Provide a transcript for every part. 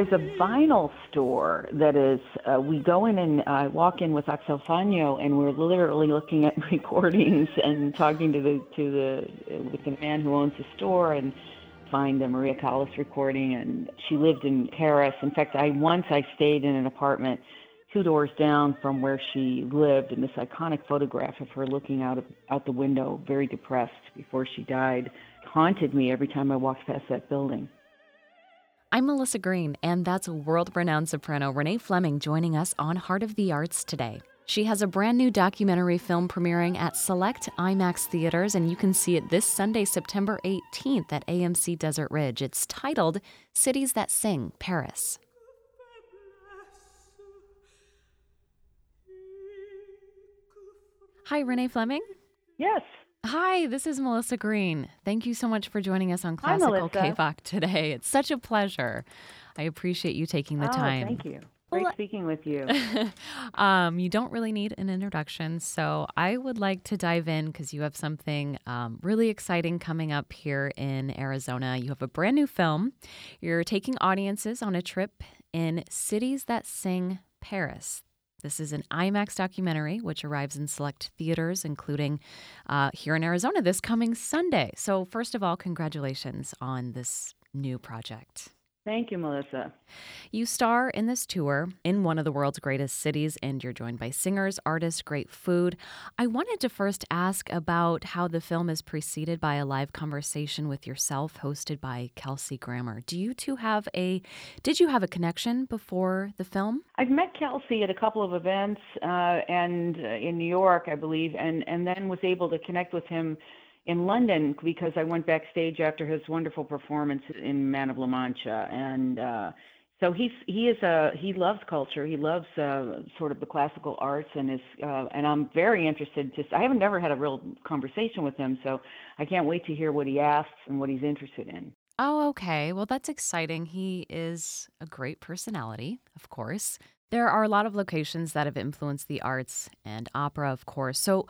There's a vinyl store that is. Uh, we go in and uh, walk in with Axelle Fanyo, and we're literally looking at recordings and talking to the to the with the man who owns the store and find the Maria Callas recording. And she lived in Paris. In fact, I once I stayed in an apartment two doors down from where she lived, and this iconic photograph of her looking out of, out the window, very depressed before she died, haunted me every time I walked past that building. I'm Melissa Green, and that's world renowned soprano Renée Fleming joining us on Heart of the Arts today. She has a brand new documentary film premiering at select IMAX theaters, and you can see it this Sunday, September 18th at AMC Desert Ridge. It's titled Cities That Sing Paris. Hi, Renée Fleming. Yes. Hi, this is Melissa Green. Thank you so much for joining us on Classical KFOC today. It's such a pleasure. I appreciate you taking the oh, time. Thank you. Great well, speaking with you. um, you don't really need an introduction, so I would like to dive in because you have something um, really exciting coming up here in Arizona. You have a brand new film. You're taking audiences on a trip in cities that sing Paris. This is an IMAX documentary, which arrives in select theaters, including uh, here in Arizona this coming Sunday. So, first of all, congratulations on this new project. Thank you, Melissa. You star in this tour in one of the world's greatest cities, and you're joined by singers, artists, great food. I wanted to first ask about how the film is preceded by a live conversation with yourself, hosted by Kelsey Grammer. Do you two have a? Did you have a connection before the film? I've met Kelsey at a couple of events, uh, and uh, in New York, I believe, and and then was able to connect with him in London because I went backstage after his wonderful performance in Man of La Mancha, and uh, so he's he is a he loves culture. He loves uh, sort of the classical arts, and is uh, and I'm very interested. To I haven't never had a real conversation with him, so I can't wait to hear what he asks and what he's interested in. Oh, okay. Well, that's exciting. He is a great personality, of course. There are a lot of locations that have influenced the arts and opera, of course. So,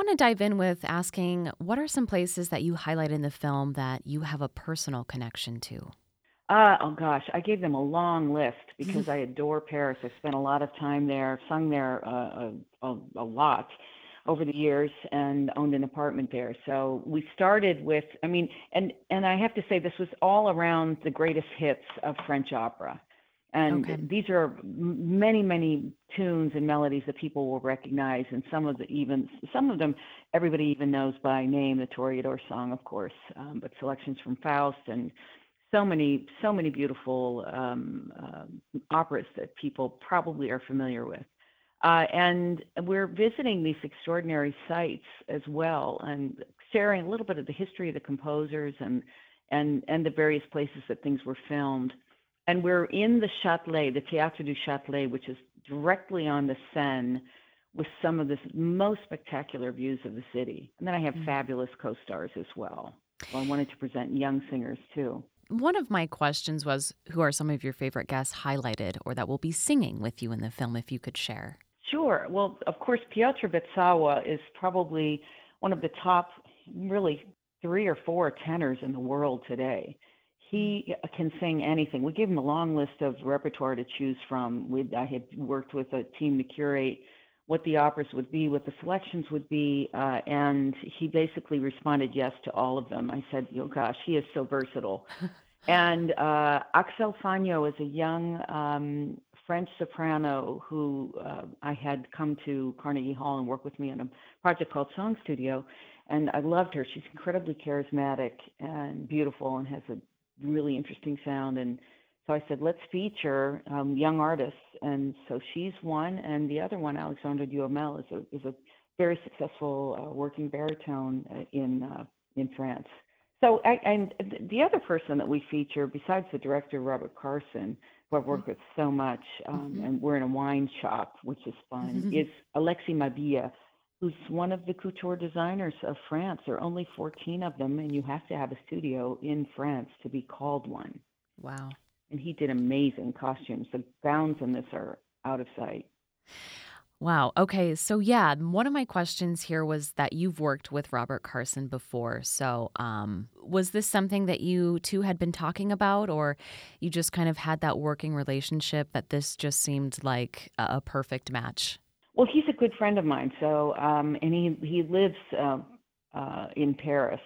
want to dive in with asking what are some places that you highlight in the film that you have a personal connection to? Uh, oh gosh, I gave them a long list because I adore Paris. I spent a lot of time there, sung there uh, a, a, lot over the years, and owned an apartment there. So we started with, I mean, and and I have to say this was all around the greatest hits of French opera. And okay. these are many, many tunes and melodies that people will recognize, and some of the even some of them everybody even knows by name. The Toreador song, of course, um, but selections from Faust and so many, so many beautiful um, uh, operas that people probably are familiar with. Uh, and we're visiting these extraordinary sites as well, and sharing a little bit of the history of the composers and and and the various places that things were filmed and we're in the Châtelet, the Théâtre du Châtelet, which is directly on the Seine with some of the most spectacular views of the city. And then I have mm-hmm. fabulous co stars as well. So I wanted to present young singers too. One of my questions was who are some of your favorite guests highlighted or that will be singing with you in the film, if you could share? Sure. Well, of course, Piotr Beczała is probably one of the top, really, three or four tenors in the world today he can sing anything. We gave him a long list of repertoire to choose from. we I had worked with a team to curate what the operas would be, what the selections would be, uh, and he basically responded yes to all of them. I said, "Oh gosh, he is so versatile." and uh, Axelle Fanyo is a young um, French soprano who uh, I had come to Carnegie Hall and work with me on a project called Song Studio, and I loved her. She's incredibly charismatic and beautiful, and has a really interesting sound. And so I said, let's feature um, young artists. And so she's one, and the other one, Alexandre Duhamel, is a is a very successful uh, working baritone uh, in uh, in France. So, I, and the other person that we feature, besides the director Robert Carsen, who I've worked with so much, um, mm-hmm. and we're in a wine shop, which is fun, mm-hmm. is Alexis Mabille, who's one of the couture designers of France. There are only 14 of them, and you have to have a studio in France to be called one. Wow. And he did amazing costumes. The gowns in this are out of sight. Wow. Okay. So, yeah, one of my questions here was that you've worked with Robert Carsen before. So, um, was this something that you two had been talking about, or you just kind of had that working relationship that this just seemed like a, perfect match? Well, he's good friend of mine. So, um, and he he lives uh, uh, in Paris,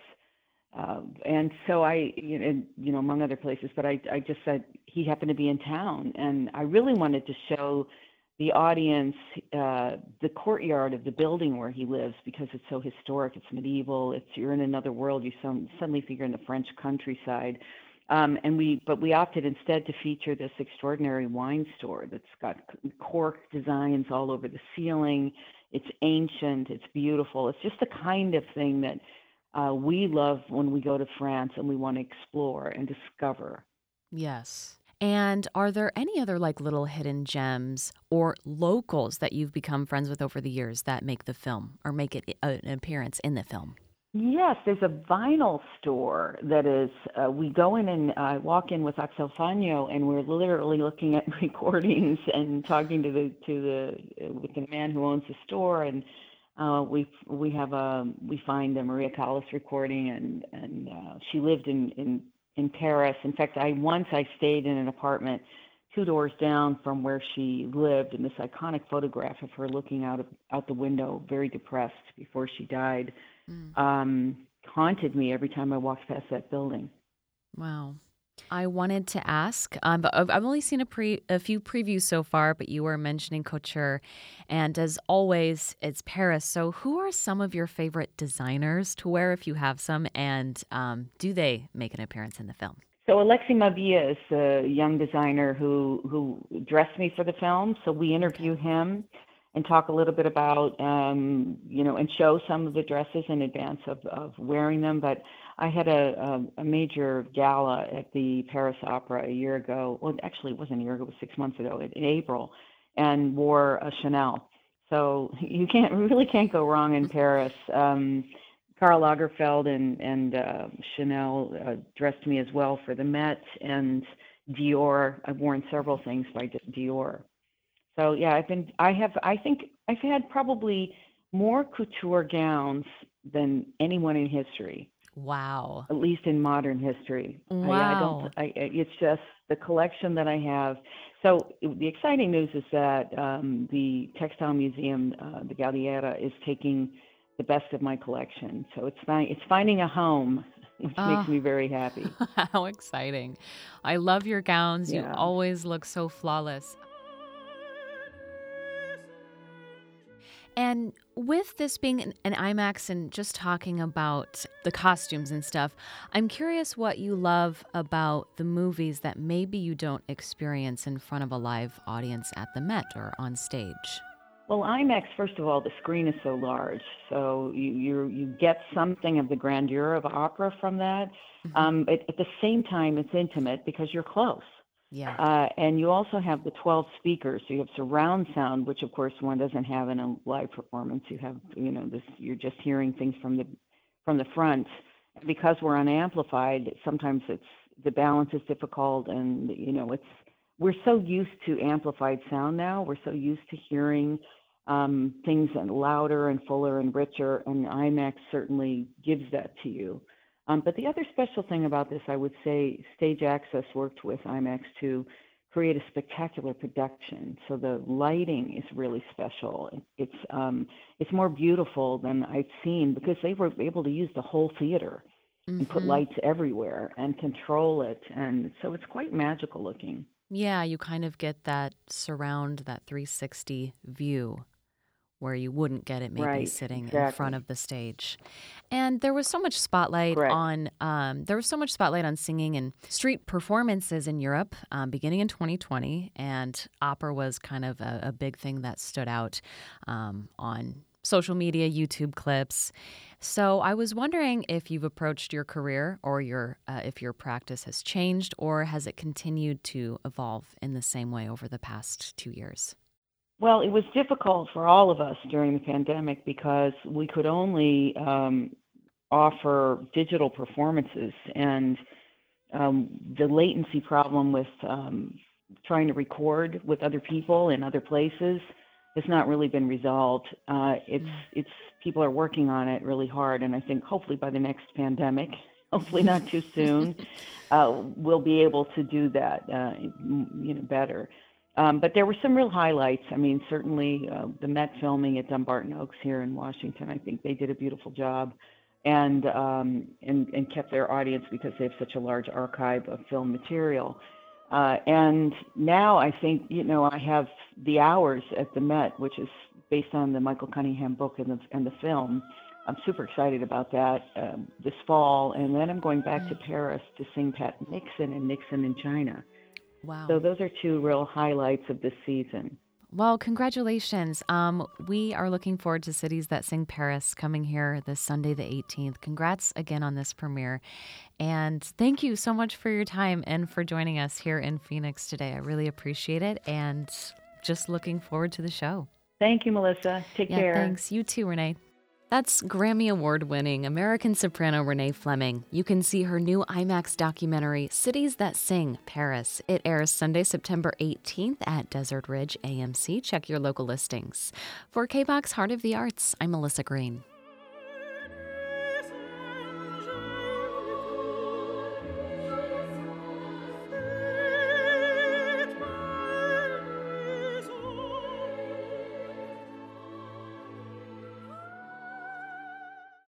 uh, and so I, you know, you know, among other places. But I, I just said he happened to be in town, and I really wanted to show the audience uh, the courtyard of the building where he lives because it's so historic. It's medieval. It's you're in another world. You some, suddenly figure in the French countryside. Um, and we, but we opted instead to feature this extraordinary wine store that's got cork designs all over the ceiling. It's ancient. It's beautiful. It's just the kind of thing that uh, we love when we go to France and we want to explore and discover. Yes. And are there any other like little hidden gems or locals that you've become friends with over the years that make the film or make it an appearance in the film? Yes, there's a vinyl store that is. Uh, we go in and uh, walk in with Axelle Fanyo, and we're literally looking at recordings and talking to the to the uh, with the man who owns the store, and uh, we we have a we find a Maria Callas recording, and and uh, she lived in in in Paris. In fact, I once I stayed in an apartment two doors down from where she lived, and this iconic photograph of her looking out of out the window, very depressed before she died, mm. um, haunted me every time I walked past that building. Wow. I wanted to ask, um, but I've only seen a pre a few previews so far, but you were mentioning couture, and as always, it's Paris. So, who are some of your favorite designers to wear if you have some, and um, do they make an appearance in the film? So Alexis Mabille is a young designer who who dressed me for the film. So we interview him and talk a little bit about um, you know and show some of the dresses in advance of, of wearing them. But I had a, a, a major gala at the Paris Opera a year ago. Well, actually, it wasn't a year ago; it was six months ago in, April, and wore a Chanel. So you can't really can't go wrong in Paris. Um, Karl Lagerfeld and and uh, Chanel uh, dressed me as well for the Met, and Dior. I've worn several things by Dior. So yeah, I've been. I have. I think I've had probably more couture gowns than anyone in history. Wow. At least in modern history. Wow. I, I don't. I, it's just the collection that I have. So the exciting news is that um, the Textile Museum, uh, the Galliera, is taking the best of my collection. So it's fi- it's finding a home, which oh. makes me very happy. How exciting! I love your gowns. Yeah. You always look so flawless. And with this being an, an, IMAX and just talking about the costumes and stuff, I'm curious what you love about the movies that maybe you don't experience in front of a live audience at the Met or on stage. Well, IMAX, first of all, the screen is so large, so you you, you get something of the grandeur of opera from that. Mm-hmm. Um, but at the same time, it's intimate because you're close. Yeah. Uh, and you also have the 12 speakers. So you have surround sound, which of course one doesn't have in a live performance. You have, you know, this. You're just hearing things from the from the front. Because we're unamplified, sometimes it's the balance is difficult, and you know, it's we're so used to amplified sound now. We're so used to hearing um, things that louder and fuller and richer, and IMAX certainly gives that to you. Um, but the other special thing about this, I would say, Stage Access worked with IMAX to create a spectacular production. So the lighting is really special. It's um, it's more beautiful than I've seen because they were able to use the whole theater mm-hmm. and put mm-hmm. lights everywhere and control it, and so it's quite magical looking. Yeah, you kind of get that surround, that 360 view where you wouldn't get it maybe right, sitting exactly. in front of the stage. And there was so much spotlight Correct. on um, there was so much spotlight on singing and street performances in Europe um, beginning in 2020, and opera was kind of a, a big thing that stood out um, on social media, YouTube clips. So I was wondering if you've approached your career or your uh, if your practice has changed or has it continued to evolve in the same way over the past two years. Well, it was difficult for all of us during the pandemic because we could only um, offer digital performances, and um, the latency problem with um, trying to record with other people in other places has not really been resolved. Uh, it's mm. it's people are working on it really hard, and I think hopefully by the next pandemic, hopefully not too soon, uh, we'll be able to do that uh, you know better. Um, but there were some real highlights. I mean, certainly uh, the Met filming at Dumbarton Oaks here in Washington. I think they did a beautiful job, and um, and and kept their audience because they have such a large archive of film material. Uh, and now I think you know I have the hours at the Met, which is based on the Michael Cunningham book and the and the film. I'm super excited about that um, this fall, and then I'm going back to Paris to sing Pat Nixon and Nixon in China. Wow! So those are two real highlights of this season. Well, congratulations. Um, we are looking forward to Cities That Sing Paris coming here this Sunday, the 18th. Congrats again on this premiere. And thank you so much for your time and for joining us here in Phoenix today. I really appreciate it. And just looking forward to the show. Thank you, Melissa. Take yeah, care. Thanks. You too, Renée. That's Grammy Award winning American soprano Renée Fleming. You can see her new IMAX documentary, Cities That Sing Paris. It airs Sunday, September 18th at Desert Ridge AMC. Check your local listings. For KBAQ Heart of the Arts, I'm Melissa Green.